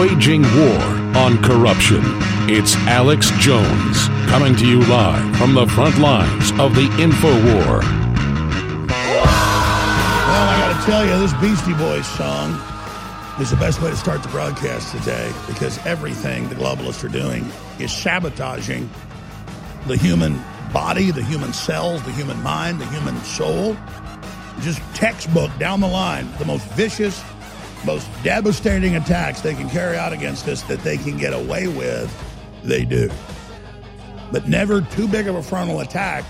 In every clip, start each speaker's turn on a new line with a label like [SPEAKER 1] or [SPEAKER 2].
[SPEAKER 1] waging war on corruption. It's Alex Jones coming to you live from the front lines of the info war.
[SPEAKER 2] Well, I got to tell you, this Beastie Boys song is the best way to start the broadcast today because everything the globalists are doing is sabotaging the human body, the human cells, the human mind, the human soul. Just textbook down the line, the most vicious, most devastating attacks they can carry out against us that they can get away with, they do. But never too big of a frontal attack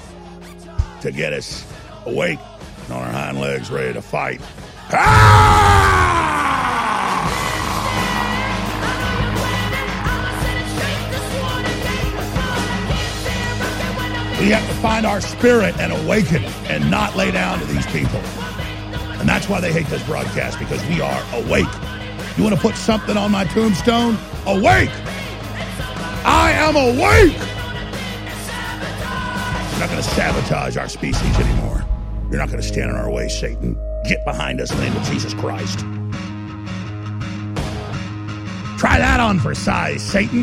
[SPEAKER 2] to get us awake on our hind legs, ready to fight. Ah! We have to find our spirit and awaken and not lay down to these people. And that's why they hate this broadcast because we are awake. You want to put something on my tombstone? Awake! I am awake! You're not going to sabotage our species anymore. You're not going to stand in our way, Satan. Get behind us in the name of Jesus Christ. Try that on for size, Satan.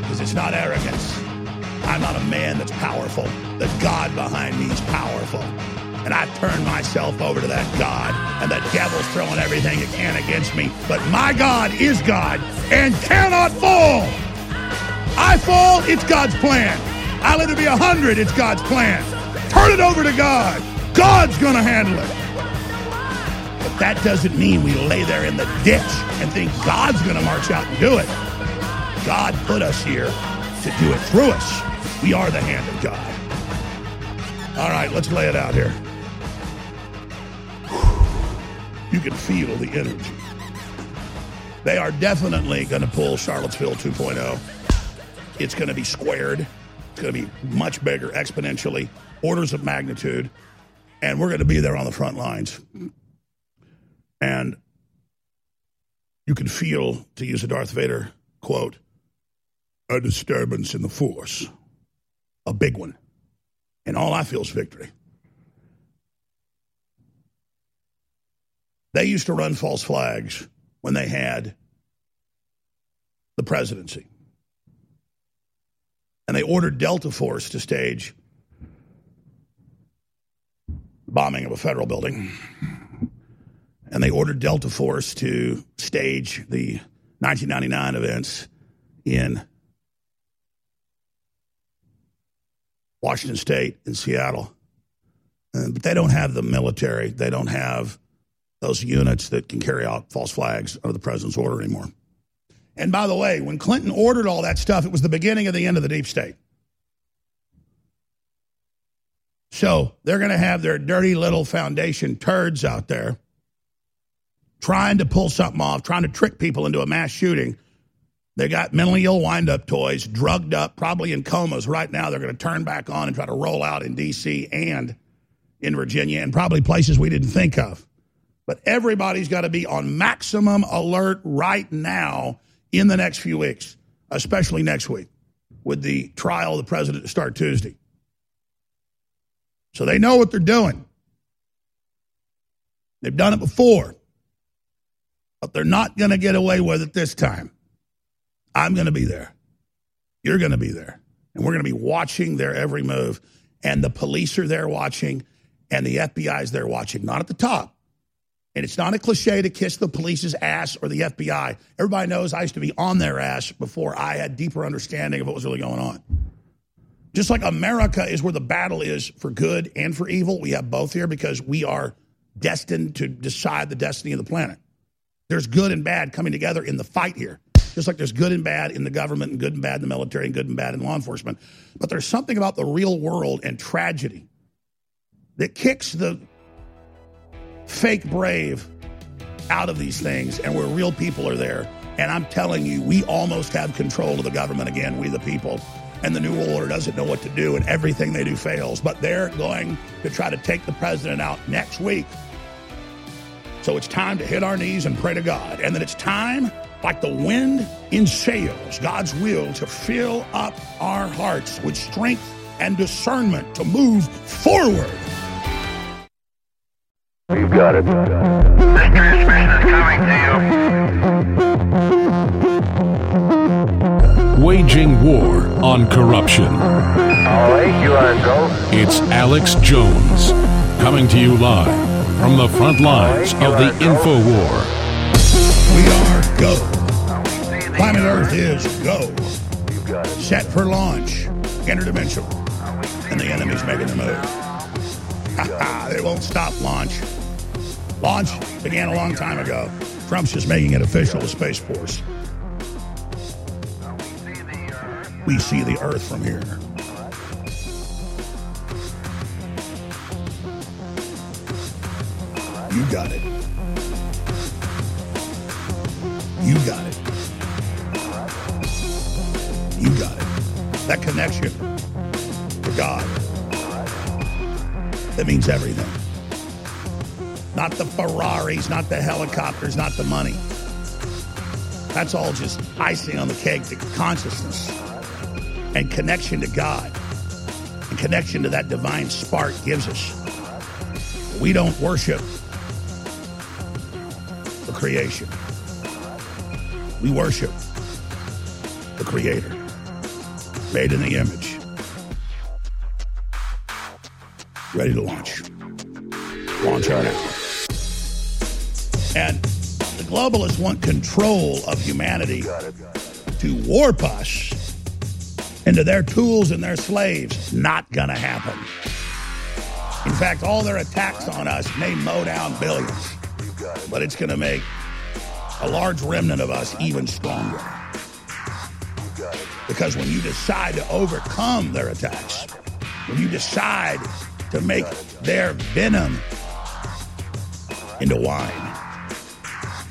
[SPEAKER 2] Because it's not arrogance. I'm not a man that's powerful. The God behind me is powerful. And I've turned myself over to that God, and the devil's throwing everything it can against me. But my God is God and cannot fall. I fall, it's God's plan. I live to be a hundred, it's God's plan. Turn it over to God. God's to handle it. But that doesn't mean we lay there in the ditch and think God's to march out and do it. God put us here to do it through us. We are the hand of God. All right, let's lay it out here. You can feel the energy. They are definitely going to pull Charlottesville 2.0. It's going to be squared. It's going to be much bigger, exponentially, orders of magnitude. And we're going to be there on the front lines. And you can feel, to use a Darth Vader quote, a disturbance in the force, a big one. And all I feel is victory. They used to run false flags when they had the presidency. And they ordered Delta Force to stage bombing of a federal building. And they ordered Delta Force to stage the 1999 events in Washington State and Seattle. Uh, but they don't have the military. They don't have those units that can carry out false flags under the president's order anymore. And by the way, when Clinton ordered all that stuff, it was the beginning of the end of the deep state. So they're going to have their dirty little foundation turds out there trying to pull something off, trying to trick people into a mass shooting. They got mentally ill wind up toys, drugged up, probably in comas right now. They're going to turn back on and try to roll out in D.C. and in Virginia and probably places we didn't think of. But everybody's got to be on maximum alert right now in the next few weeks, especially next week with the trial of the president to start Tuesday. So they know what they're doing. They've done it before, but they're not going to get away with it this time. I'm going to be there. You're going to be there. And we're going to be watching their every move. And the police are there watching, and the FBI is there watching, not at the top, and it's not a cliche to kiss the police's ass or the FBI. Everybody knows I used to be on their ass before I had deeper understanding of what was really going on. Just like America is where the battle is for good and for evil, we have both here because we are destined to decide the destiny of the planet. There's good and bad coming together in the fight here. Just like there's good and bad in the government and good and bad in the military and good and bad in law enforcement. But there's something about the real world and tragedy that kicks the fake brave out of these things and where real people are there. And I'm telling you, we almost have control of the government again, we the people. And the New Order doesn't know what to do, and everything they do fails. But they're going to try to take the president out next week. So it's time to hit our knees and pray to God. And then it's time, like the wind in sails, God's will to fill up our hearts with strength and discernment to move forward.
[SPEAKER 3] You've got it. This transmission is coming
[SPEAKER 1] Waging war on corruption.
[SPEAKER 3] All right, you are go.
[SPEAKER 1] It's Alex Jones coming to you live from the front lines of the info war.
[SPEAKER 2] We are go. Planet Earth is go. Set for launch. Interdimensional. And the enemy's making the move. Ha ha, they won't stop launch. Launch began a long time ago. Trump's just making it official with Space Force. We see the Earth from here. You got it. You got it. You got it. That connection to God. That means everything. Not the Ferraris, not the helicopters, not the money. That's all just icing on the cake to consciousness and connection to God and connection to that divine spark gives us. We don't worship the creation. We worship the Creator, made in the image. Ready to launch. Launch our now. And the globalists want control of humanity to warp us into their tools and their slaves. Not going to happen. In fact, all their attacks on us may mow down billions, but it's going to make a large remnant of us even stronger. Because when you decide to overcome their attacks, when you decide to make their venom into wine,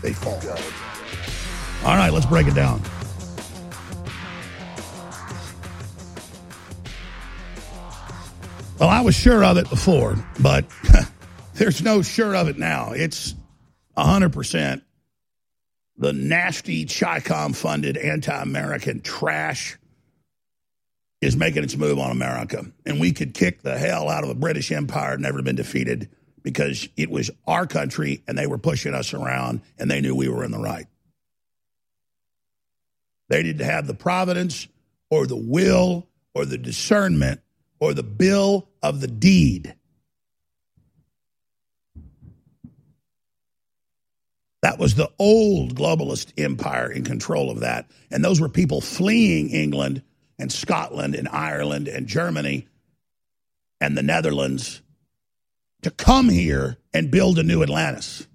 [SPEAKER 2] they fall. All right, let's break it down. Well, I was sure of it before, but there's no sure of it now. It's 100% the nasty Chi-Com funded anti-American trash is making its move on America. And we could kick the hell out of the British Empire, never been defeated, because it was our country and they were pushing us around and they knew we were in the right. They didn't have the providence or the will or the discernment or the bill of the deed. That was the old globalist empire in control of that. And those were people fleeing England and Scotland and Ireland and Germany and the Netherlands to come here and build a new Atlantis.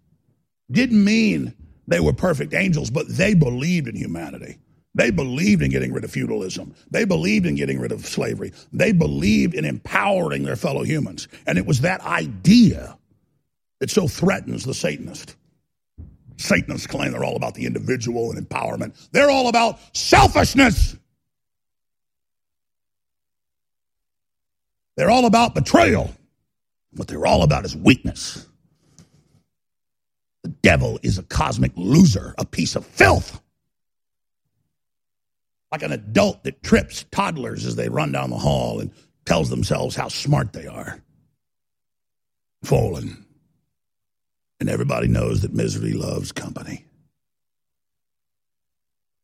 [SPEAKER 2] Didn't mean they were perfect angels, but they believed in humanity. They believed in getting rid of feudalism. They believed in getting rid of slavery. They believed in empowering their fellow humans. And it was that idea that so threatens the Satanist. Satanists claim they're all about the individual and empowerment. They're all about selfishness. They're all about betrayal. What they're all about is weakness. The devil is a cosmic loser, a piece of filth. Like an adult that trips toddlers as they run down the hall and tells themselves how smart they are. Fallen. And everybody knows that misery loves company.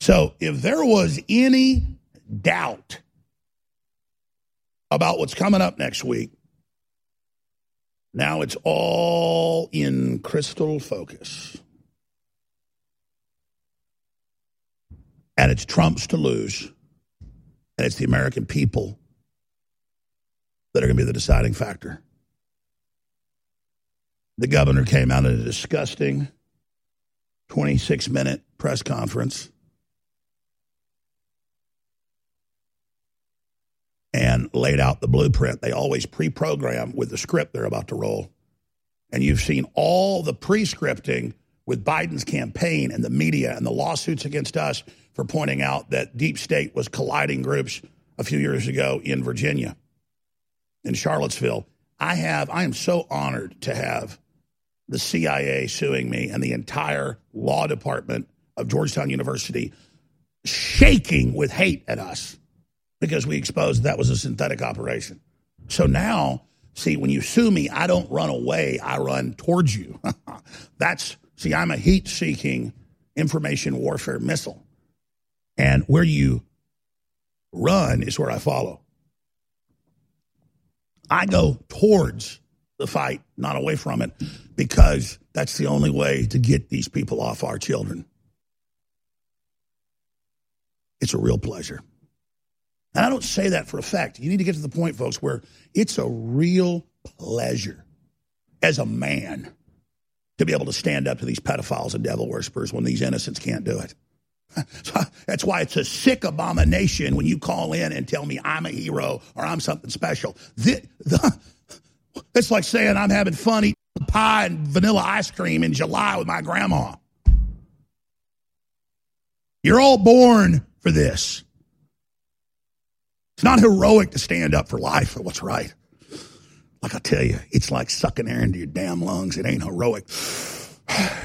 [SPEAKER 2] So if there was any doubt about what's coming up next week, now it's all in crystal focus. And it's Trump's to lose. And it's the American people that are going to be the deciding factor. The governor came out in a disgusting 26 minute press conference and laid out the blueprint. They always pre program with the script they're about to roll. And you've seen all the pre scripting with Biden's campaign and the media and the lawsuits against us for pointing out that deep state was colliding groups a few years ago in Virginia, in Charlottesville. I have, I am so honored to have the CIA suing me and the entire law department of Georgetown University shaking with hate at us because we exposed that was a synthetic operation. So now, see, when you sue me, I don't run away, I run towards you. That's See, I'm a heat seeking information warfare missile. And where you run is where I follow. I go towards the fight, not away from it, because that's the only way to get these people off our children. It's a real pleasure. And I don't say that for effect. You need to get to the point, folks, where it's a real pleasure as a man to be able to stand up to these pedophiles and devil worshippers when these innocents can't do it. So that's why it's a sick abomination when you call in and tell me I'm a hero or I'm something special. The, the, it's like saying I'm having fun eating pie and vanilla ice cream in July with my grandma. You're all born for this. It's not heroic to stand up for life for what's right. Like I tell you, it's like sucking air into your damn lungs. It ain't heroic.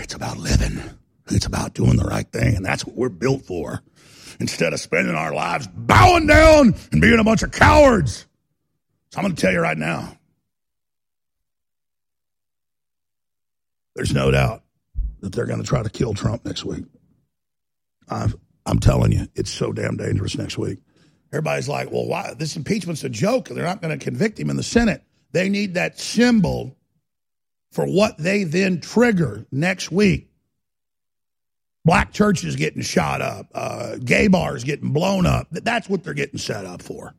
[SPEAKER 2] It's about living. It's about doing the right thing, and that's what we're built for. Instead of spending our lives bowing down and being a bunch of cowards. So I'm going to tell you right now there's no doubt that they're going to try to kill Trump next week. i I'm telling you, it's so damn dangerous next week. Everybody's like, well, why? This impeachment's a joke. They're not going to convict him in the Senate. They need that symbol for what they then trigger next week. Black churches getting shot up, uh, gay bars getting blown up. That's what they're getting set up for.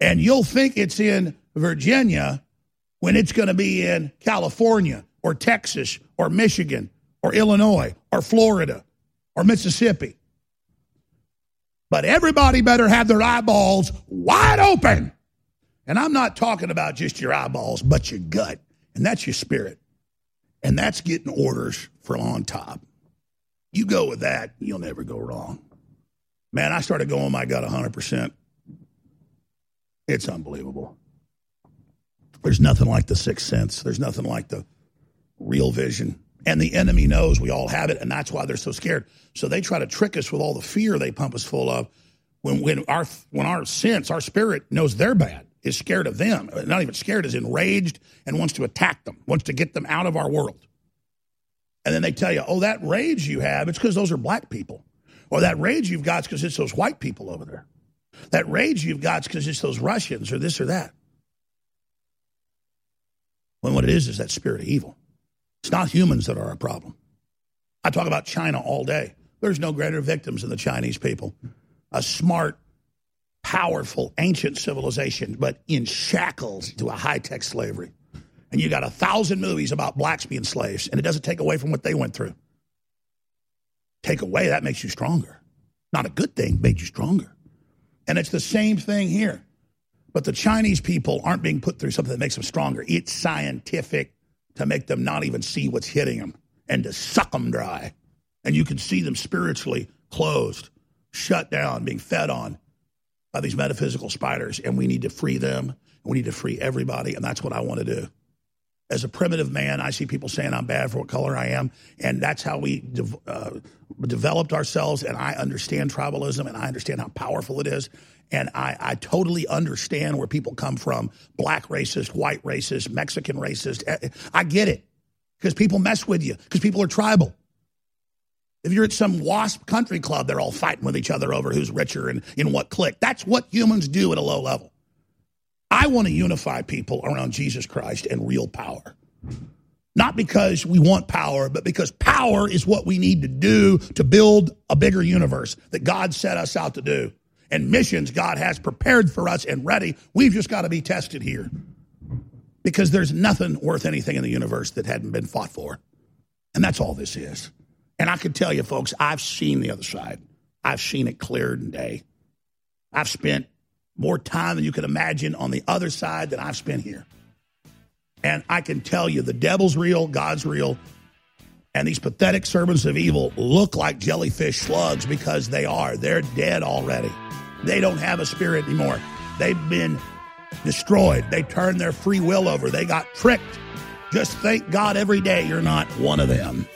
[SPEAKER 2] And you'll think it's in Virginia when it's going to be in California or Texas or Michigan or Illinois or Florida or Mississippi. But everybody better have their eyeballs wide open. And I'm not talking about just your eyeballs, but your gut. And that's your spirit. And that's getting orders from on top. You go with that, you'll never go wrong. Man, I started going my gut 100%. It's unbelievable. There's nothing like the sixth sense. There's nothing like the real vision. And the enemy knows we all have it, and that's why they're so scared. So they try to trick us with all the fear they pump us full of. When, when our when our sense, our spirit knows they're bad, is scared of them. Not even scared, is enraged and wants to attack them, wants to get them out of our world. And then they tell you, oh, that rage you have, it's because those are black people. Or that rage you've got is because it's those white people over there. That rage you've got is because it's those Russians or this or that. When what it is is that spirit of evil. It's not humans that are our problem. I talk about China all day. There's no greater victims than the Chinese people. A smart, powerful, ancient civilization, but in shackles to a high tech slavery and you got a thousand movies about blacks being slaves, and it doesn't take away from what they went through. Take away, that makes you stronger. Not a good thing, made you stronger. And it's the same thing here. But the Chinese people aren't being put through something that makes them stronger. It's scientific to make them not even see what's hitting them and to suck them dry. And you can see them spiritually closed, shut down, being fed on by these metaphysical spiders. And we need to free them. We need to free everybody. And that's what I want to do as a primitive man, I see people saying I'm bad for what color I am, and that's how we de- uh, developed ourselves. And I understand tribalism, and I understand how powerful it is, and I, I totally understand where people come from: black racist, white racist, Mexican racist. Eh, I get it because people mess with you because people are tribal. If you're at some WASP country club, they're all fighting with each other over who's richer and in what clique. That's what humans do at a low level. I want to unify people around Jesus Christ and real power. Not because we want power, but because power is what we need to do to build a bigger universe that God set us out to do. And missions God has prepared for us and ready. We've just got to be tested here. Because there's nothing worth anything in the universe that hadn't been fought for. And that's all this is. And I can tell you, folks, I've seen the other side. I've seen it clear in day. I've spent more time than you could imagine on the other side than I've spent here. And I can tell you the devil's real, God's real, and these pathetic servants of evil look like jellyfish slugs because they are. They're dead already. They don't have a spirit anymore. They've been destroyed. They turned their free will over. They got tricked. Just thank God every day you're not one of them.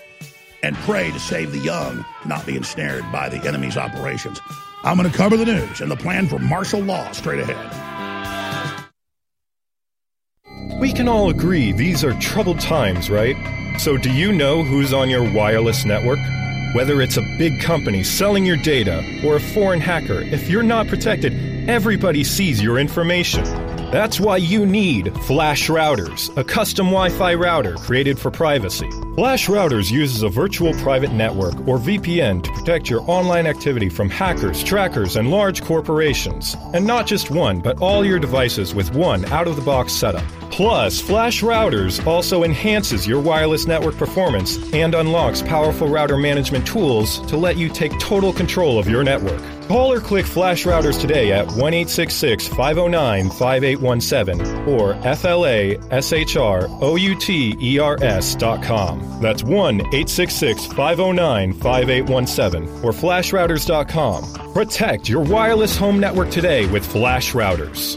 [SPEAKER 2] And pray to save the young, not be ensnared by the enemy's operations. I'm going to cover the news and the plan for martial law straight ahead.
[SPEAKER 4] We can all agree these are troubled times, right? So, do you know who's on your wireless network? Whether it's a big company selling your data or a foreign hacker, if you're not protected, everybody sees your information. That's why you need Flash Routers, a custom Wi Fi router created for privacy. Flash Routers uses a virtual private network, or VPN, to protect your online activity from hackers, trackers, and large corporations. And not just one, but all your devices with one out of the box setup. Plus, Flash Routers also enhances your wireless network performance and unlocks powerful router management tools to let you take total control of your network. Call or click Flash Routers today at 1 509 5817 or FLASHROUTERS.com. That's 1 509 5817 or FlashRouters.com. Protect your wireless home network today with Flash Routers.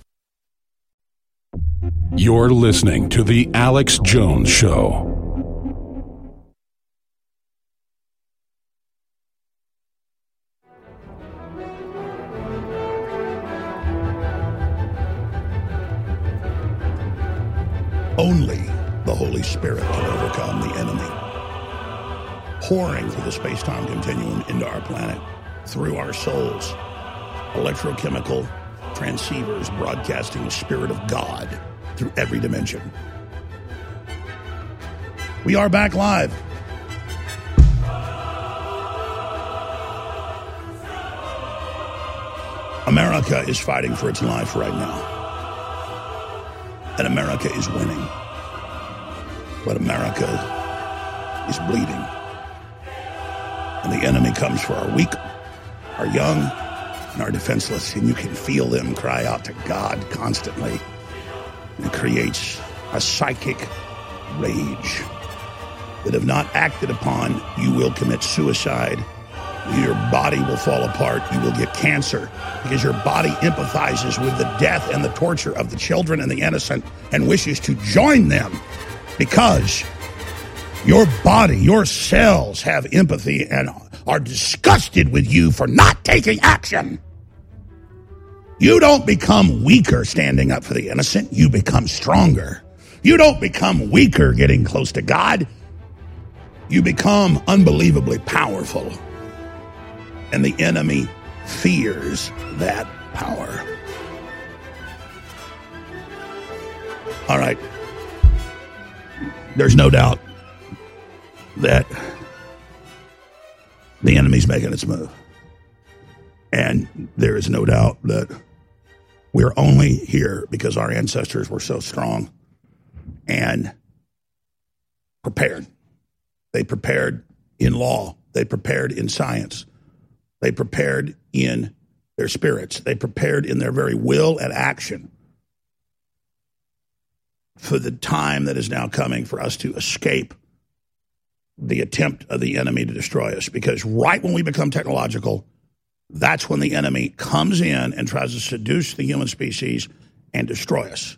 [SPEAKER 1] You're listening to The Alex Jones Show.
[SPEAKER 2] Only the Holy Spirit can overcome the enemy. Pouring through the space time continuum into our planet, through our souls, electrochemical transceivers broadcasting the Spirit of God through every dimension. We are back live. America is fighting for its life right now. And America is winning. But America is bleeding. And the enemy comes for our weak, our young, and our defenseless. And you can feel them cry out to God constantly. It creates a psychic rage that, if not acted upon, you will commit suicide. Your body will fall apart. You will get cancer because your body empathizes with the death and the torture of the children and the innocent and wishes to join them because your body, your cells have empathy and are disgusted with you for not taking action. You don't become weaker standing up for the innocent, you become stronger. You don't become weaker getting close to God, you become unbelievably powerful. And the enemy fears that power. All right. There's no doubt that the enemy's making its move. And there is no doubt that we're only here because our ancestors were so strong and prepared. They prepared in law, they prepared in science, they prepared in their spirits, they prepared in their very will and action for the time that is now coming for us to escape the attempt of the enemy to destroy us. Because right when we become technological, that's when the enemy comes in and tries to seduce the human species and destroy us.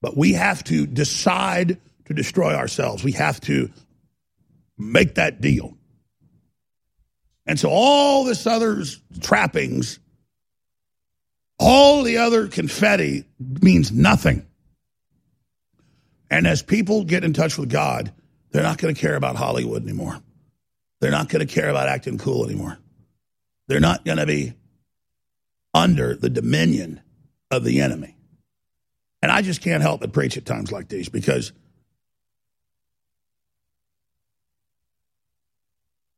[SPEAKER 2] But we have to decide to destroy ourselves. We have to make that deal. And so all this other trappings, all the other confetti means nothing. And as people get in touch with God, they're not going to care about Hollywood anymore. They're not going to care about acting cool anymore. They're not going to be under the dominion of the enemy. And I just can't help but preach at times like these because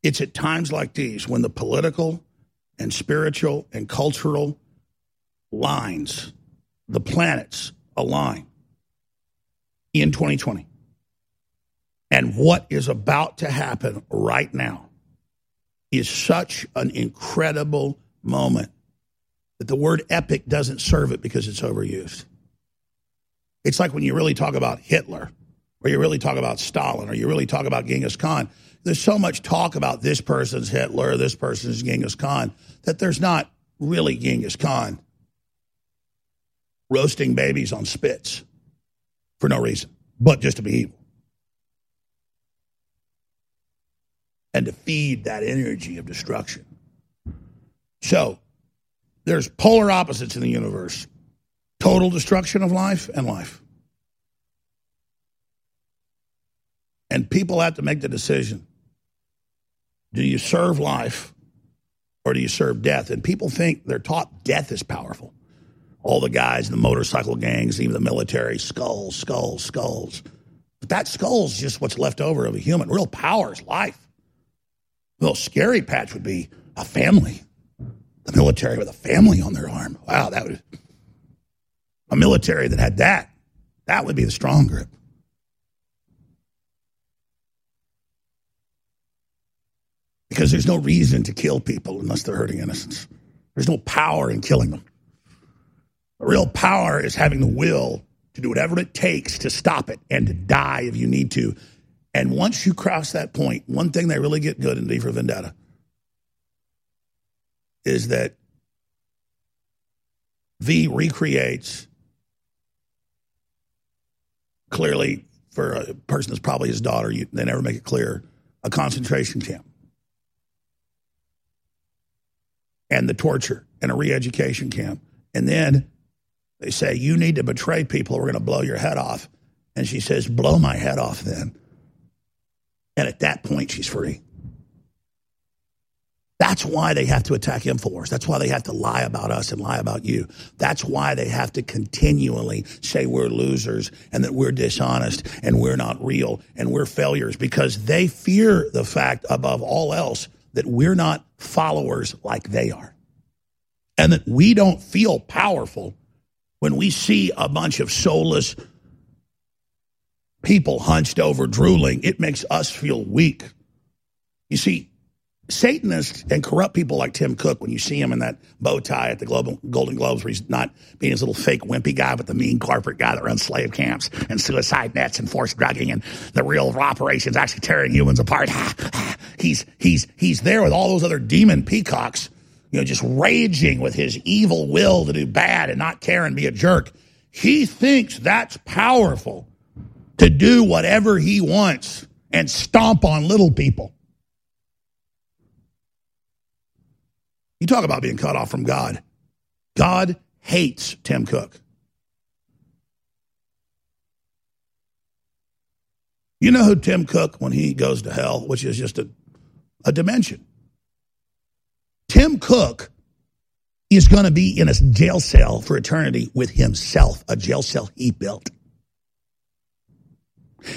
[SPEAKER 2] it's at times like these when the political and spiritual and cultural lines, the planets align in 2020. And what is about to happen right now is such an incredible moment that the word epic doesn't serve it because it's overused. It's like when you really talk about Hitler, or you really talk about Stalin, or you really talk about Genghis Khan. There's so much talk about this person's Hitler, this person's Genghis Khan, that there's not really Genghis Khan roasting babies on spits for no reason, but just to be evil. And to feed that energy of destruction. So, there's polar opposites in the universe total destruction of life and life. And people have to make the decision do you serve life or do you serve death? And people think they're taught death is powerful. All the guys in the motorcycle gangs, even the military, skulls, skulls, skulls. But that skull's just what's left over of a human. Real power is life. Little scary patch would be a family. The military with a family on their arm. Wow, that would a military that had that. That would be the strong grip. Because there's no reason to kill people unless they're hurting innocents. There's no power in killing them. The real power is having the will to do whatever it takes to stop it and to die if you need to. And once you cross that point, one thing they really get good in V for Vendetta is that V recreates clearly for a person that's probably his daughter, you, they never make it clear, a concentration camp. And the torture and a re education camp. And then they say, You need to betray people, we're going to blow your head off. And she says, Blow my head off then. And at that point, she's free. That's why they have to attack InfoWars. That's why they have to lie about us and lie about you. That's why they have to continually say we're losers and that we're dishonest and we're not real and we're failures because they fear the fact above all else that we're not followers like they are. And that we don't feel powerful when we see a bunch of soulless people hunched over drooling. It makes us feel weak. You see, Satanists and corrupt people like Tim Cook, when you see him in that bow tie at the Global, Golden Globes, where he's not being his little fake wimpy guy, but the mean corporate guy that runs slave camps and suicide nets and forced drugging and the real operations actually tearing humans apart. he's he's he's there with all those other demon peacocks, you know, just raging with his evil will to do bad and not care and be a jerk. He thinks that's powerful to do whatever he wants and stomp on little people. You talk about being cut off from God. God hates Tim Cook. You know who Tim Cook, when he goes to hell, which is just a, a dimension. Tim Cook is going to be in a jail cell for eternity with himself, a jail cell he built.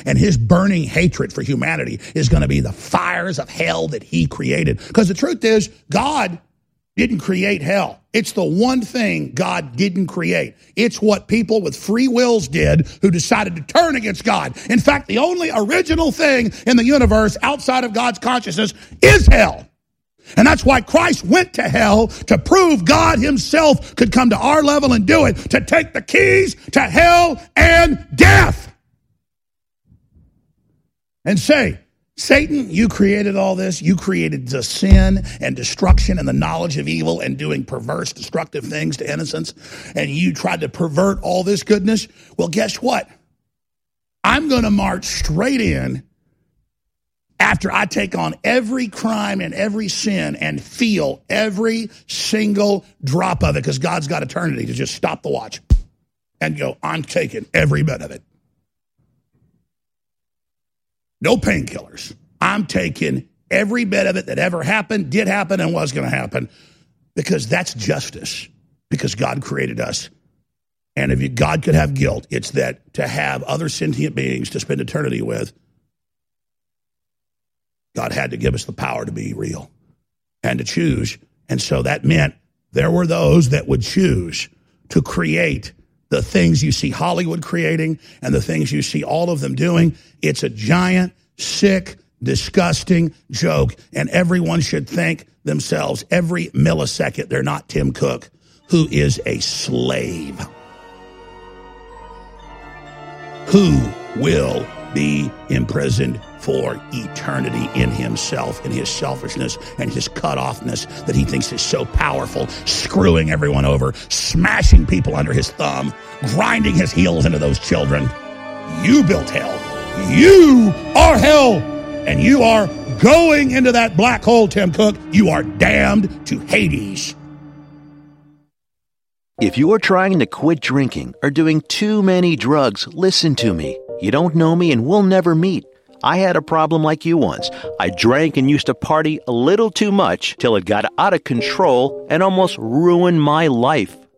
[SPEAKER 2] And his burning hatred for humanity is going to be the fires of hell that he created. Because the truth is, God didn't create hell. It's the one thing God didn't create. It's what people with free wills did who decided to turn against God. In fact, the only original thing in the universe outside of God's consciousness is hell. And that's why Christ went to hell to prove God himself could come to our level and do it, to take the keys to hell and death. And say, Satan, you created all this. You created the sin and destruction and the knowledge of evil and doing perverse, destructive things to innocence. And you tried to pervert all this goodness. Well, guess what? I'm going to march straight in after I take on every crime and every sin and feel every single drop of it because God's got eternity to just stop the watch and go, I'm taking every bit of it. No painkillers. I'm taking every bit of it that ever happened, did happen, and was going to happen because that's justice, because God created us. And if you, God could have guilt, it's that to have other sentient beings to spend eternity with God had to give us the power to be real and to choose. And so that meant there were those that would choose to create the things you see Hollywood creating and the things you see all of them doing. It's a giant, sick, disgusting joke. And everyone should thank themselves every millisecond they're not Tim Cook, who is a slave. Who will be imprisoned for eternity in himself, in his selfishness and his cutoffness that he thinks is so powerful, screwing everyone over, smashing people under his thumb, grinding his heels into those children. You built hell. You are hell. And you are going into that black hole, Tim Cook. You are damned to Hades.
[SPEAKER 5] If you're trying to quit drinking or doing too many drugs, listen to me. You don't know me and we'll never meet. I had a problem like you once. I drank and used to party a little too much till it got out of control and almost ruined my life.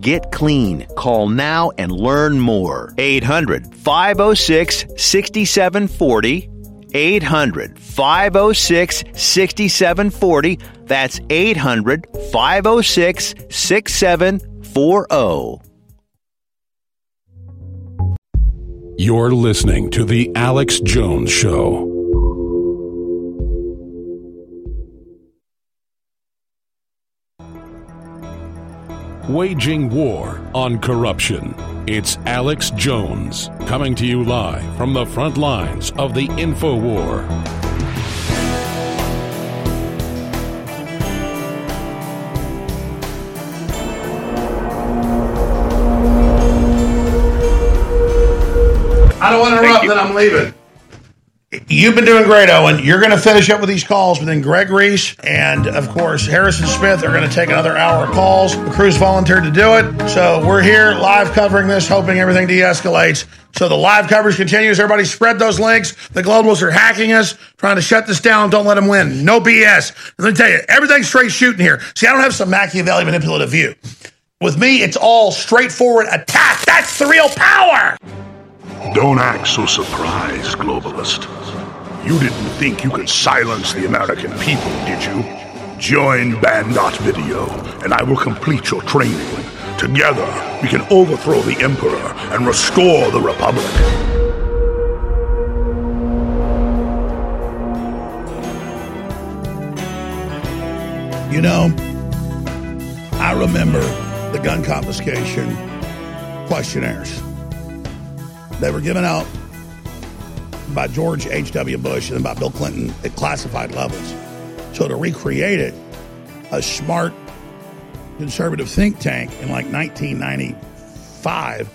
[SPEAKER 5] Get clean. Call now and learn more. 800 506 6740. 800 506 6740. That's 800 506 6740.
[SPEAKER 1] You're listening to The Alex Jones Show. Waging war on corruption. It's Alex Jones coming to you live from the front lines of the info war.
[SPEAKER 2] I don't want to interrupt, then I'm leaving. You've been doing great, Owen. You're going to finish up with these calls, but then Greg Reese and, of course, Harrison Smith are going to take another hour of calls. The crew's volunteered to do it. So we're here live covering this, hoping everything de escalates. So the live coverage continues. Everybody spread those links. The globalists are hacking us, trying to shut this down. Don't let them win. No BS. Let me tell you, everything's straight shooting here. See, I don't have some Machiavelli manipulative view. With me, it's all straightforward attack. That's the real power.
[SPEAKER 6] Don't act so surprised, globalist. You didn't think you could silence the American people, did you? Join Banned.Video, and I will complete your training. Together, we can overthrow the Emperor and restore the Republic.
[SPEAKER 2] You know, I remember the gun confiscation questionnaires. They were given out by George H.W. Bush and by Bill Clinton at classified levels. So to recreate it, a smart conservative think tank in like 1995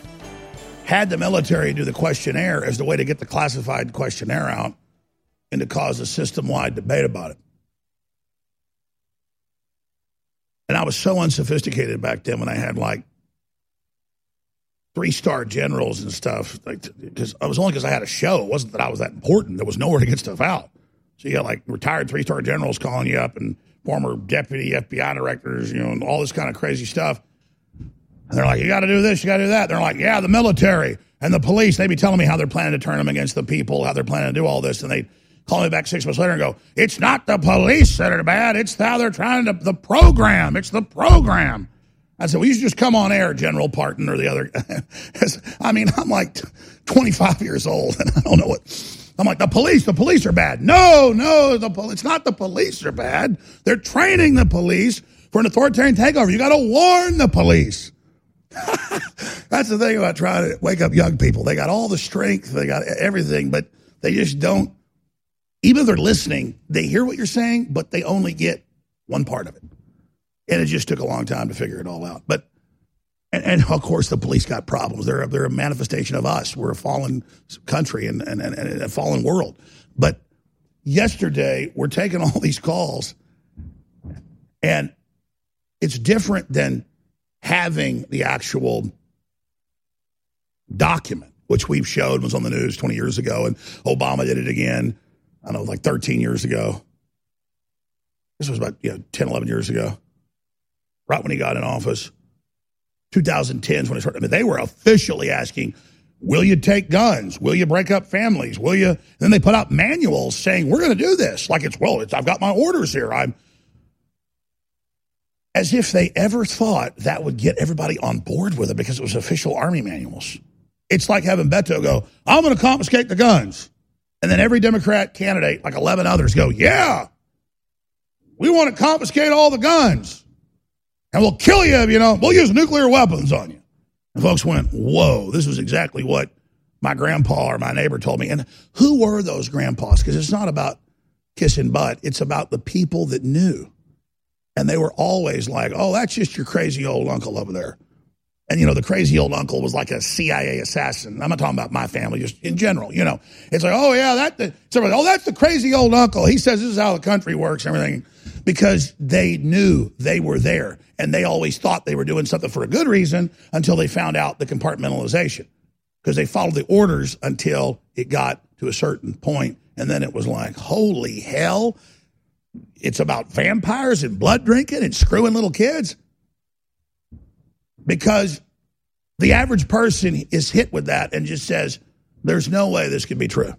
[SPEAKER 2] had the military do the questionnaire as the way to get the classified questionnaire out and to cause a system wide debate about it. And I was so unsophisticated back then when I had like three star generals and stuff. Like, Because like, I was only because I had a show. It wasn't that I was that important. There was nowhere to get stuff out. So you got like retired three star generals calling you up and former deputy FBI directors, you know, and all this kind of crazy stuff. And they're like, you got to do this, you got to do that. They're like, yeah, the military and the police. They be telling me how they're planning to turn them against the people, how they're planning to do all this, and they call me back six months later and go, it's not the police that are bad. It's how they're trying to the program. It's the program. I said, well, you should just come on air, General Parton or the other. I mean, I'm like 25 years old and I don't know what. I'm like, the police, the police are bad. No, no, the pol- it's not the police are bad. They're training the police for an authoritarian takeover. You got to warn the police. That's the thing about trying to wake up young people. They got all the strength, they got everything, but they just don't. Even if they're listening, they hear what you're saying, but they only get one part of it. And it just took a long time to figure it all out. But and, and, of course, the police got problems. They're, they're a manifestation of us. We're a fallen country and, and, and, a fallen world. But yesterday we're taking all these calls, and it's different than having the actual document, which we've showed was on the news 20 years ago, and Obama did it again, I don't know, like 13 years ago. This was about you know, 10, 11 years ago, right when he got in office. 2010s when it started. I mean, they were officially asking, will you take guns? Will you break up families? Will you? And then they put out manuals saying, we're going to do this. Like it's, well, it's, I've got my orders here. I'm, as if they ever thought that would get everybody on board with it because it was official army manuals. It's like having Beto go, I'm going to confiscate the guns. And then every Democrat candidate, like 11 others, go, yeah, we want to confiscate all the guns and we'll kill you, you know, we'll use nuclear weapons on you. And folks went, whoa, this was exactly what my grandpa or my neighbor told me. And who were those grandpas? Because it's not about kissing butt, it's about the people that knew. And they were always like, oh, that's just your crazy old uncle over there. And, you know, the crazy old uncle was like a CIA assassin. I'm not talking about my family, just in general, you know. It's like, oh, yeah, that, somebody, oh, that's the crazy old uncle. He says this is how the country works and everything. Because they knew they were there. And they always thought they were doing something for a good reason until they found out the compartmentalization. Because they followed the orders until it got to a certain point, And then it was like, holy hell, it's about vampires and blood drinking and screwing little kids because the average person is hit with that and just says, there's no way this can be true.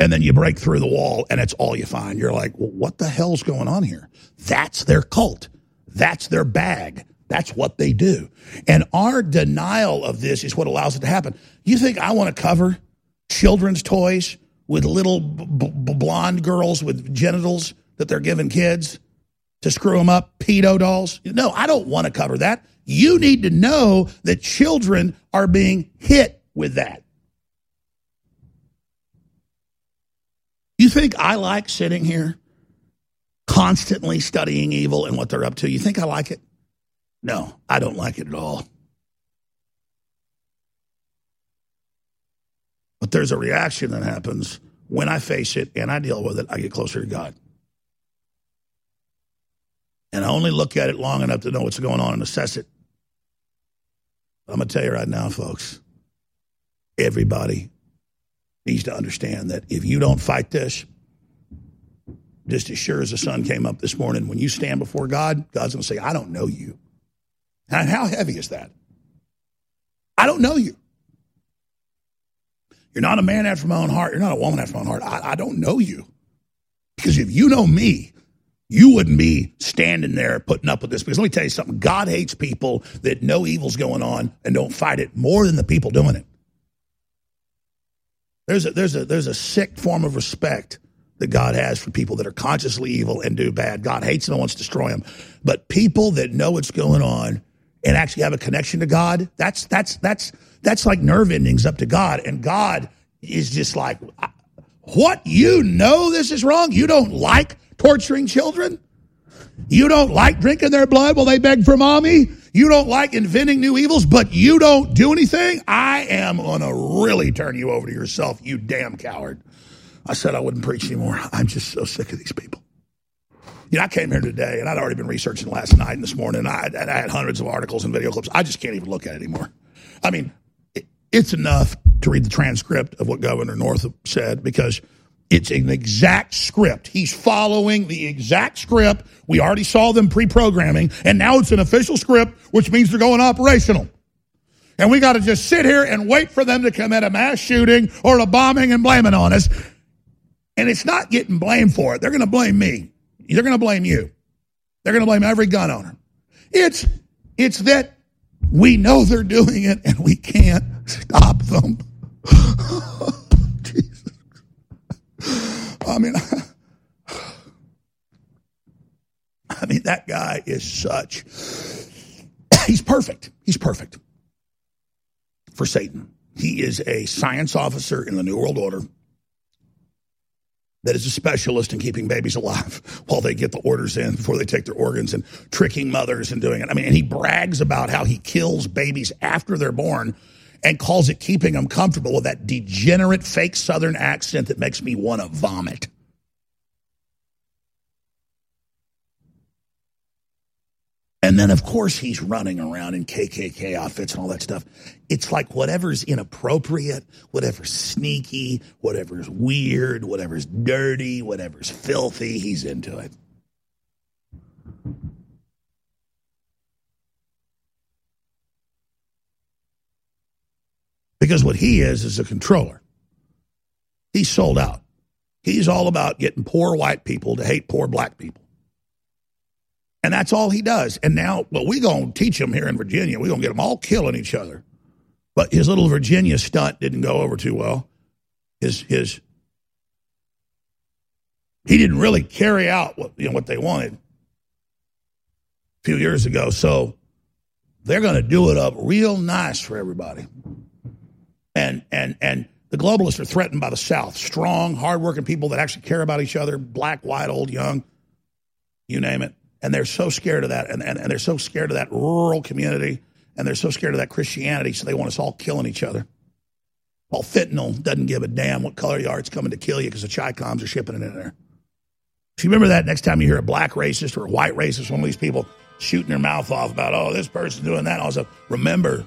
[SPEAKER 2] And then you break through the wall and it's all you find. You're like, well, what the hell's going on here? That's their cult. That's their bag. That's what they do. And our denial of this is what allows it to happen. You think I want to cover children's toys with little b- b- blonde girls with genitals that they're giving kids? To screw them up, pedo dolls. No, I don't want to cover that. You need to know that children are being hit with that. You think I like sitting here constantly studying evil and what they're up to? You think I like it? No, I don't like it at all. But there's a reaction that happens when I face it and I deal with it. I get closer to God and I only look at it long enough to know what's going on and assess it. I'm going to tell you right now, folks, everybody needs to understand that if you don't fight this, just as sure as the sun came up this morning, when you stand before God, God's going to say, I don't know you. And how heavy is that? I don't know you. You're not a man after my own heart. You're not a woman after my own heart. I, I don't know you. Because if you know me, you wouldn't be standing there putting up with this. Because let me tell you something God hates people that know evil's going on and don't fight it more than the people doing it. There's a, there's a, there's a sick form of respect that God has for people that are consciously evil and do bad. God hates them and wants to destroy them. But people that know what's going on and actually have a connection to God, that's, that's, that's, that's like nerve endings up to God. And God is just like, what? You know this is wrong? You don't like torturing children? You don't like drinking their blood while they beg for mommy? You don't like inventing new evils, but you don't do anything? I am going to really turn you over to yourself, you damn coward. I said I wouldn't preach anymore. I'm just so sick of these people. You know, I came here today and I'd already been researching last night and this morning. I, I had hundreds of articles and video clips. I just can't even look at it anymore. I mean, it, it's enough to read the transcript of what Governor Northam said because it's an exact script. He's following the exact script. We already saw them pre-programming, and now it's an official script, which means they're going operational. And we got to just sit here and wait for them to commit a mass shooting or a bombing and blame it on us. And it's not getting blamed for it. They're going to blame me. They're going to blame you. They're going to blame every gun owner. It's it's that we know they're doing it and we can't stop them. I mean, I mean, that guy is such, he's perfect. He's perfect for Satan. He is a science officer in the New World Order that is a specialist in keeping babies alive while they get the orders in before they take their organs and tricking mothers and doing it. I mean, and he brags about how he kills babies after they're born and calls it keeping them comfortable with that degenerate fake Southern accent that makes me want to vomit. And then, of course, he's running around in KKK outfits and all that stuff. It's like whatever's inappropriate, whatever's sneaky, whatever's weird, whatever's dirty, whatever's filthy, he's into it. Because what he is is a controller. He's sold out. He's all about getting poor white people to hate poor black people. And that's all he does. And now, well, we're going to teach him here in Virginia. We're going to get them all killing each other. But his little Virginia stunt didn't go over too well. His, his, he didn't really carry out what, you know, what they wanted a few years ago. So they're going to do it up real nice for everybody. And, and, and the globalists are threatened by the South. Strong, hardworking people that actually care about each other, black, white, old, young, you name it and they're so scared of that, and, and, and they're so scared of that rural community, and they're so scared of that Christianity, so they want us all killing each other. Well, fentanyl doesn't give a damn what color you are; it's coming to kill you because the Chicoms are shipping it in there. So you remember that next time you hear a black racist or a white racist, one of these people shooting their mouth off about, oh, this person's doing that. Also, remember,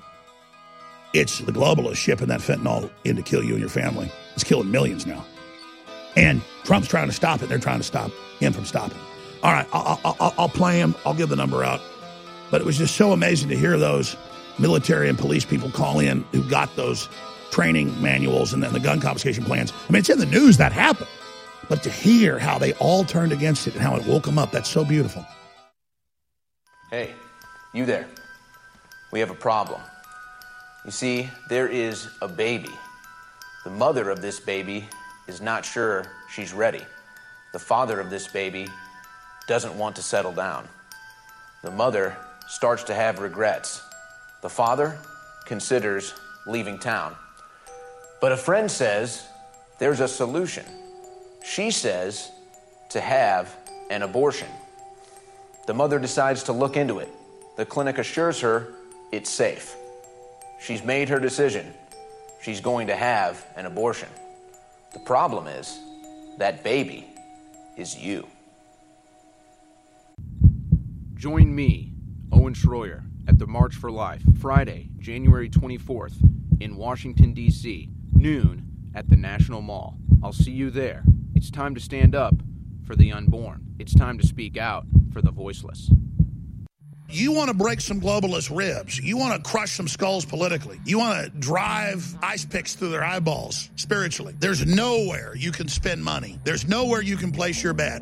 [SPEAKER 2] it's the globalists shipping that fentanyl in to kill you and your family. It's killing millions now. And Trump's trying to stop it. They're trying to stop him from stopping. All right, I'll, I'll, I'll play him. I'll give the number out. But it was just so amazing to hear those military and police people call in who got those training manuals and then the gun confiscation plans. I mean, it's in the news that happened. But to hear how they all turned against it and how it woke them up, that's so beautiful.
[SPEAKER 7] Hey, you there. We have a problem. You see, there is a baby. The mother of this baby is not sure she's ready. The father of this baby doesn't want to settle down. The mother starts to have regrets. The father considers leaving town. But a friend says there's a solution. She says to have an abortion. The mother decides to look into it. The clinic assures her it's safe. She's made her decision. She's going to have an abortion. The problem is that baby is you.
[SPEAKER 8] Join me, Owen Schroyer, at the March for Life, Friday, January 24th, in Washington, D.C., noon at the National Mall. I'll see you there. It's time to stand up for the unborn. It's time to speak out for the voiceless.
[SPEAKER 2] You want to break some globalist ribs. You want to crush some skulls politically. You want to drive ice picks through their eyeballs spiritually. There's nowhere you can spend money. There's nowhere you can place your bet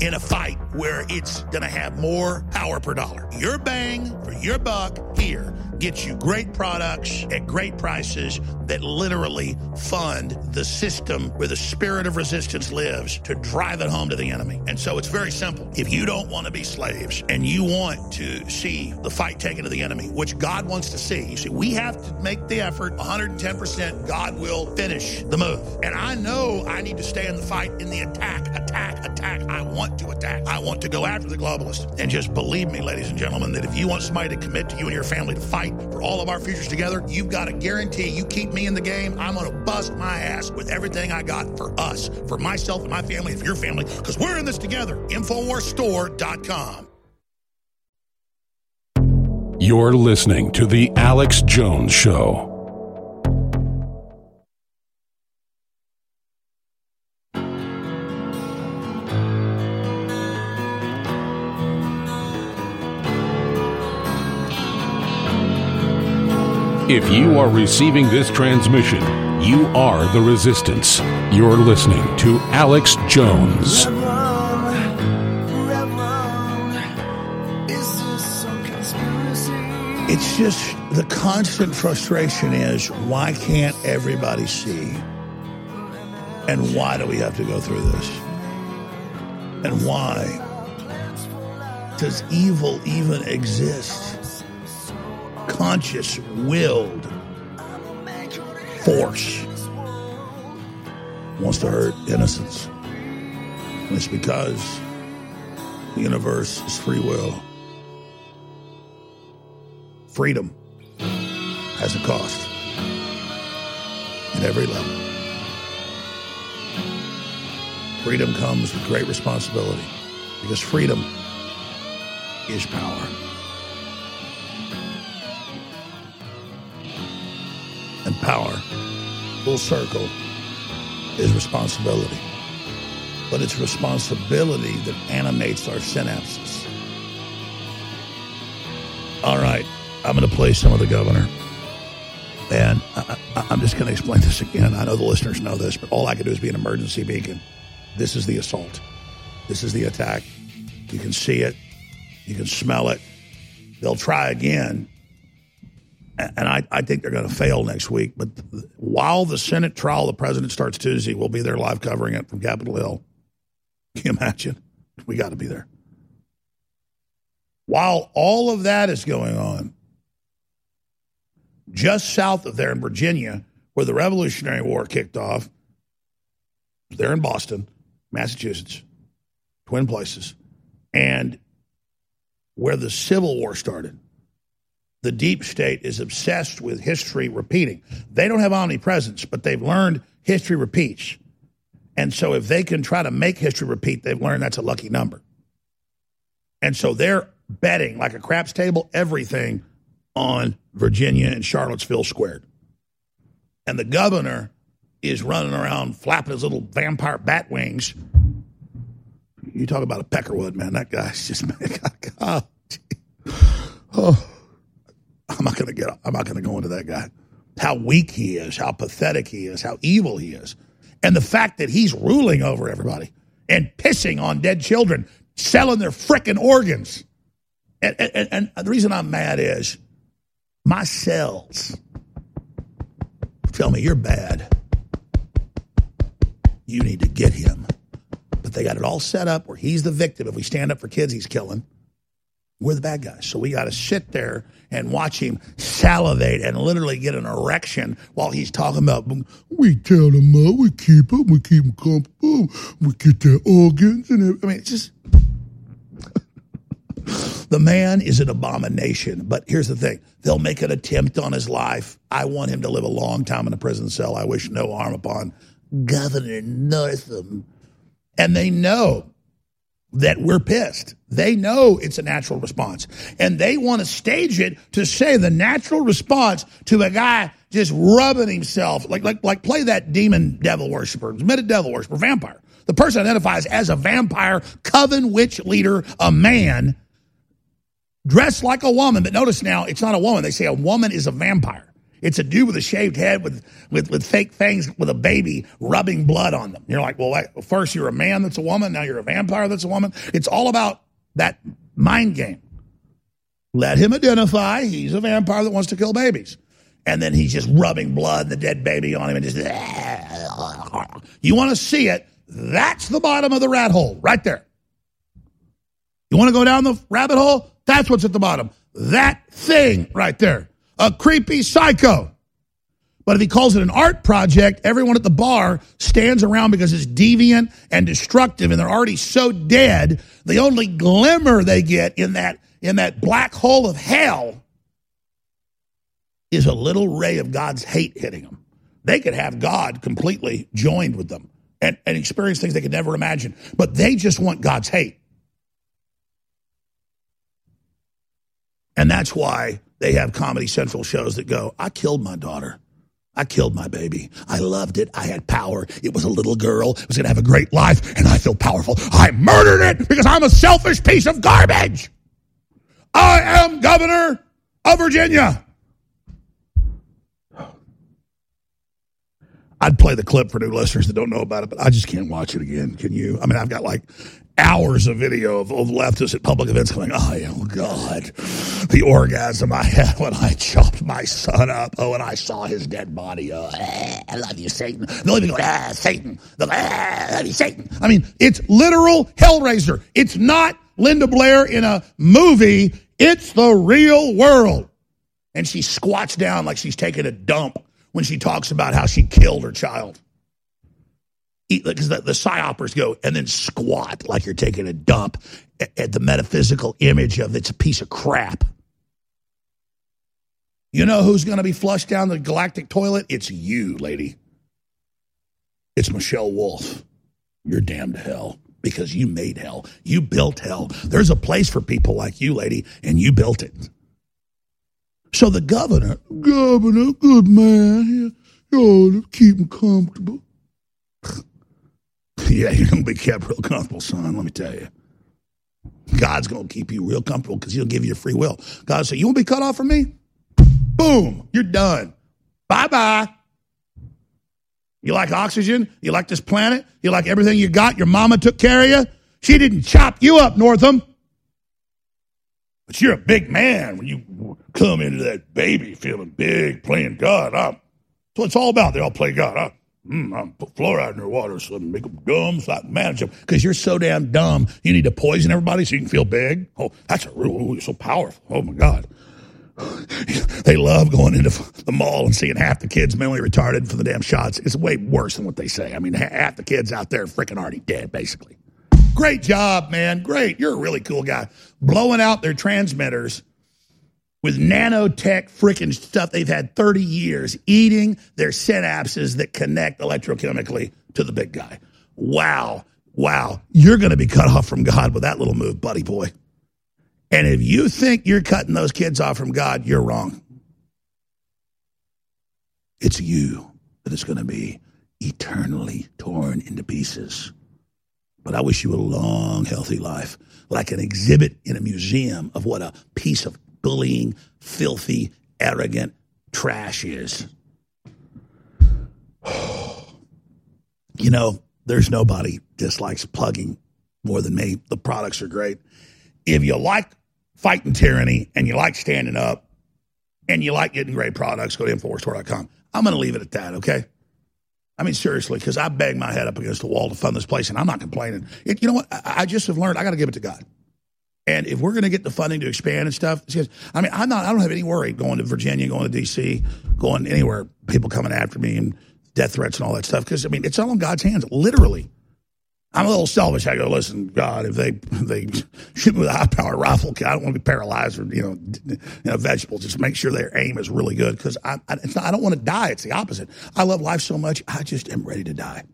[SPEAKER 2] in a fight where it's going to have more power per dollar. Your bang for your buck here gets you great products at great prices that literally fund the system where the spirit of resistance lives to drive it home to the enemy. And so it's very simple. If you don't want to be slaves and you want to see the fight taken to the enemy, which God wants to see, you see, we have to make the effort 110%. God will finish the move. And I know I need to stay in the fight in the attack, attack, attack. I want to attack. I want to go after the globalists. And just believe me, ladies and gentlemen, that if you want somebody to commit to you and your family to fight, for all of our futures together, you've got to guarantee you keep me in the game. I'm going to bust my ass with everything I got for us, for myself and my family, and for your family, because we're in this together. Infowarsstore.com.
[SPEAKER 1] You're listening to The Alex Jones Show. If you are receiving this transmission, you are the resistance. You're listening to Alex Jones.
[SPEAKER 2] It's just the constant frustration is why can't everybody see? And why do we have to go through this? And why does evil even exist? Conscious, willed force wants to hurt innocence. And it's because the universe is free will, freedom. has a cost at every level. Freedom comes with great responsibility because freedom is power. Power, full circle, is responsibility. But it's responsibility that animates our synapses. All right, I'm going to play some of the governor. And I, am just going to explain this again. I know the listeners know this, but all I can do is be an emergency beacon. This is the assault. This is the attack. You can see it. You can smell it. They'll try again. And I, I think they're going to fail next week. But while the Senate trial, the president starts Tuesday, we'll be there live covering it from Capitol Hill. Can you imagine? We got to be there. While all of that is going on, just south of there in Virginia, where the Revolutionary War kicked off, there in Boston, Massachusetts, twin places, and where the Civil War started. The deep state is obsessed with history repeating. They don't have omnipresence, but they've learned history repeats. And so if they can try to make history repeat, they've learned that's a lucky number. And so they're betting like a craps table everything on Virginia and Charlottesville squared. And the governor is running around flapping his little vampire bat wings. You talk about a peckerwood, man. That guy's just oh. I'm not gonna get I'm not gonna go into that guy. How weak he is, how pathetic he is, how evil he is. And the fact that he's ruling over everybody and pissing on dead children, selling their frickin' organs. And, and, and the reason I'm mad is my cells tell me you're bad. You need to get him. But they got it all set up where he's the victim. If we stand up for kids, he's killing. We're the bad guys. So we got to sit there and watch him salivate and literally get an erection while he's talking about, we tell them up, we keep them, we keep them comfortable, we get their organs. And everything. I mean, it's just. the man is an abomination. But here's the thing they'll make an attempt on his life. I want him to live a long time in a prison cell. I wish no harm upon Governor Northam. And they know that we're pissed. They know it's a natural response. And they want to stage it to say the natural response to a guy just rubbing himself, like, like, like play that demon devil worshiper, admitted devil worshiper, vampire. The person identifies as a vampire, coven witch leader, a man dressed like a woman. But notice now, it's not a woman. They say a woman is a vampire. It's a dude with a shaved head with, with, with fake fangs with a baby rubbing blood on them. You're like, well, first you're a man that's a woman. Now you're a vampire that's a woman. It's all about that mind game. Let him identify he's a vampire that wants to kill babies. And then he's just rubbing blood, the dead baby on him, and just. You want to see it? That's the bottom of the rat hole right there. You want to go down the rabbit hole? That's what's at the bottom. That thing right there. A creepy psycho. But if he calls it an art project, everyone at the bar stands around because it's deviant and destructive and they're already so dead. The only glimmer they get in that, in that black hole of hell is a little ray of God's hate hitting them. They could have God completely joined with them and, and experience things they could never imagine. But they just want God's hate. And that's why they have Comedy Central shows that go, I killed my daughter. I killed my baby. I loved it. I had power. It was a little girl. It was going to have a great life, and I feel powerful. I murdered it because I'm a selfish piece of garbage. I am governor of Virginia. I'd play the clip for new listeners that don't know about it, but I just can't watch it again. Can you? I mean, I've got like hours of video of, of leftists at public events going, oh, God, the orgasm I had when I chopped my son up. Oh, and I saw his dead body. Oh, I love you, Satan. They'll even go, ah, Satan. They'll, ah, I love you, Satan. I mean, it's literal hellraiser. It's not Linda Blair in a movie. It's the real world. And she squats down like she's taking a dump when she talks about how she killed her child because the, the psyopers go and then squat like you're taking a dump at, at the metaphysical image of it's a piece of crap. You know who's going to be flushed down the galactic toilet? It's you, lady. It's Michelle Wolf. You're damned to hell because you made hell. You built hell. There's a place for people like you, lady, and you built it. So the governor, governor, good man, oh, keep him comfortable. yeah, you're going to be kept real comfortable, son, let me tell you. God's going to keep you real comfortable because he'll give you free will. God said, you won't be cut off from me? Boom, you're done. Bye-bye. You like oxygen? You like this planet? You like everything you got? Your mama took care of you? She didn't chop you up, Northam. But you're a big man when you come into that baby feeling big, playing God. I'm, that's what it's all about. They all play God. I, mm, I'm put fluoride in their water so make them dumb so I can manage them. Because you're so damn dumb, you need to poison everybody so you can feel big. Oh, that's a real, you're so powerful. Oh my God. they love going into the mall and seeing half the kids mentally retarded for the damn shots. It's way worse than what they say. I mean, half the kids out there are freaking already dead, basically. Great job, man. Great. You're a really cool guy. Blowing out their transmitters with nanotech freaking stuff they've had 30 years, eating their synapses that connect electrochemically to the big guy. Wow. Wow. You're going to be cut off from God with that little move, buddy boy. And if you think you're cutting those kids off from God, you're wrong. It's you that is going to be eternally torn into pieces. But I wish you a long, healthy life, like an exhibit in a museum of what a piece of bullying, filthy, arrogant trash is. you know, there's nobody dislikes plugging more than me. The products are great. If you like fighting tyranny and you like standing up and you like getting great products, go to InfoWarsStore.com. I'm going to leave it at that, okay? I mean, seriously, because I banged my head up against the wall to fund this place, and I'm not complaining. It, you know what? I, I just have learned I got to give it to God. And if we're going to get the funding to expand and stuff, I mean, I'm not. I don't have any worry going to Virginia, going to D.C., going anywhere. People coming after me and death threats and all that stuff. Because I mean, it's all in God's hands, literally. I'm a little selfish. I go, listen, God, if they if they shoot me with a high power rifle, I don't want to be paralyzed or you know, you know vegetable. Just make sure their aim is really good because I I, not, I don't want to die. It's the opposite. I love life so much. I just am ready to die.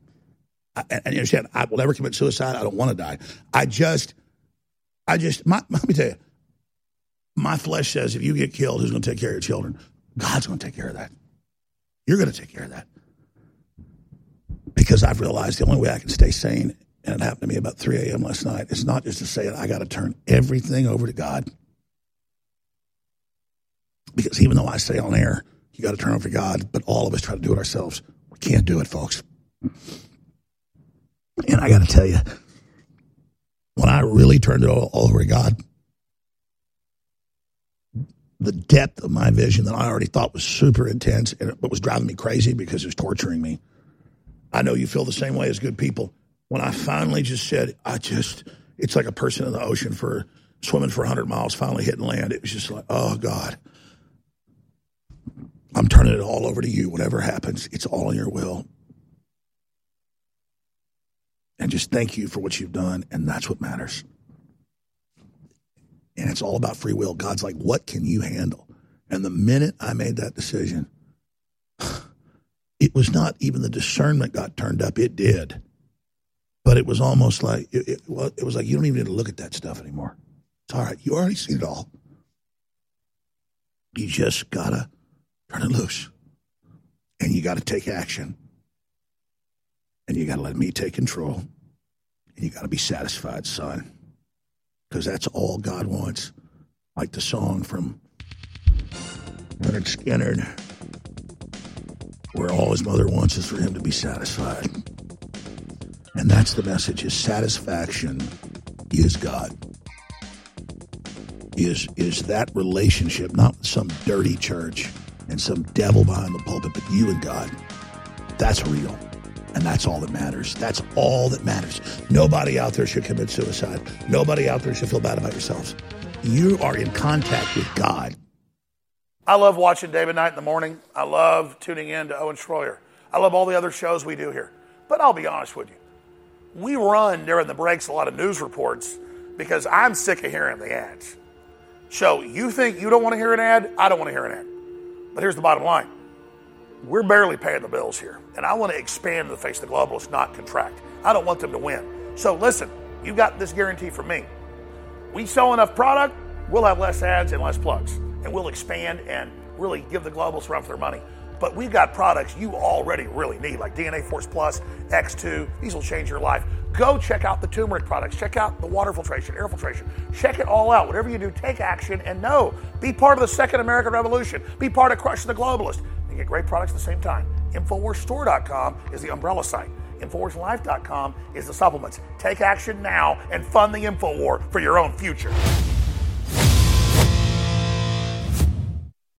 [SPEAKER 2] I, and you understand? I will never commit suicide. I don't want to die. I just, I just. My, let me tell you, my flesh says if you get killed, who's going to take care of your children? God's going to take care of that. You're going to take care of that because I've realized the only way I can stay sane and it happened to me about 3 a.m. last night. It's not just to say it, I got to turn everything over to God. Because even though I say on air, you got to turn over to God, but all of us try to do it ourselves. We can't do it, folks. And I got to tell you, when I really turned it all, over to God, the depth of my vision that I already thought was super intense and it was driving me crazy because it was torturing me. I know you feel the same way as good people when I finally just said, I just, it's like a person in the ocean for swimming for 100 miles, finally hitting land. It was just like, oh, God. I'm turning it all over to you. Whatever happens, it's all in your will. And just thank you for what you've done. And that's what matters. And it's all about free will. God's like, what can you handle? And the minute I made that decision, it was not even the discernment got turned up, it did. But it was almost like it, it, was like you don't even need to look at that stuff anymore. It's all right. You already seen it all. You just gotta turn it loose, and you got to take action, and you got to let me take control, and you got to be satisfied, son, because that's all God wants. Like the song from Lynyrd Skynyrd, where all his mother wants is for him to be satisfied. And that's the message is satisfaction is God. Is is that relationship, not with some dirty church and some devil behind the pulpit, but you and God. That's real. And that's all that matters. That's all that matters. Nobody out there should commit suicide. Nobody out there should feel bad about yourselves. You are in contact with God. I love watching David Knight in the morning. I love tuning in to Owen Schroyer. I love all the other shows we do here. But I'll be honest with you we run during the breaks a lot of news reports because I'm sick of hearing the ads. So you think you don't want to hear an ad? I don't want to hear an ad. But here's the bottom line we're barely paying the bills here. And I want to expand the face of the globalists, not contract. I don't want them to win. So listen, you got this guarantee from me. We sell enough product, we'll have less ads and less plugs. And we'll expand and really give the globalists run for their money. But we've got products you already really need, like DNA Force Plus, X2. These will change your life. Go check out the turmeric products. Check out the water filtration, air filtration. Check it all out. Whatever you do, take action and know. Be part of the second American Revolution. Be part of crushing the globalist. You get great products at the same time. InfoWarsStore.com is the umbrella site. InfoWarsLife.com is the supplements. Take action now and fund the InfoWar for your own future.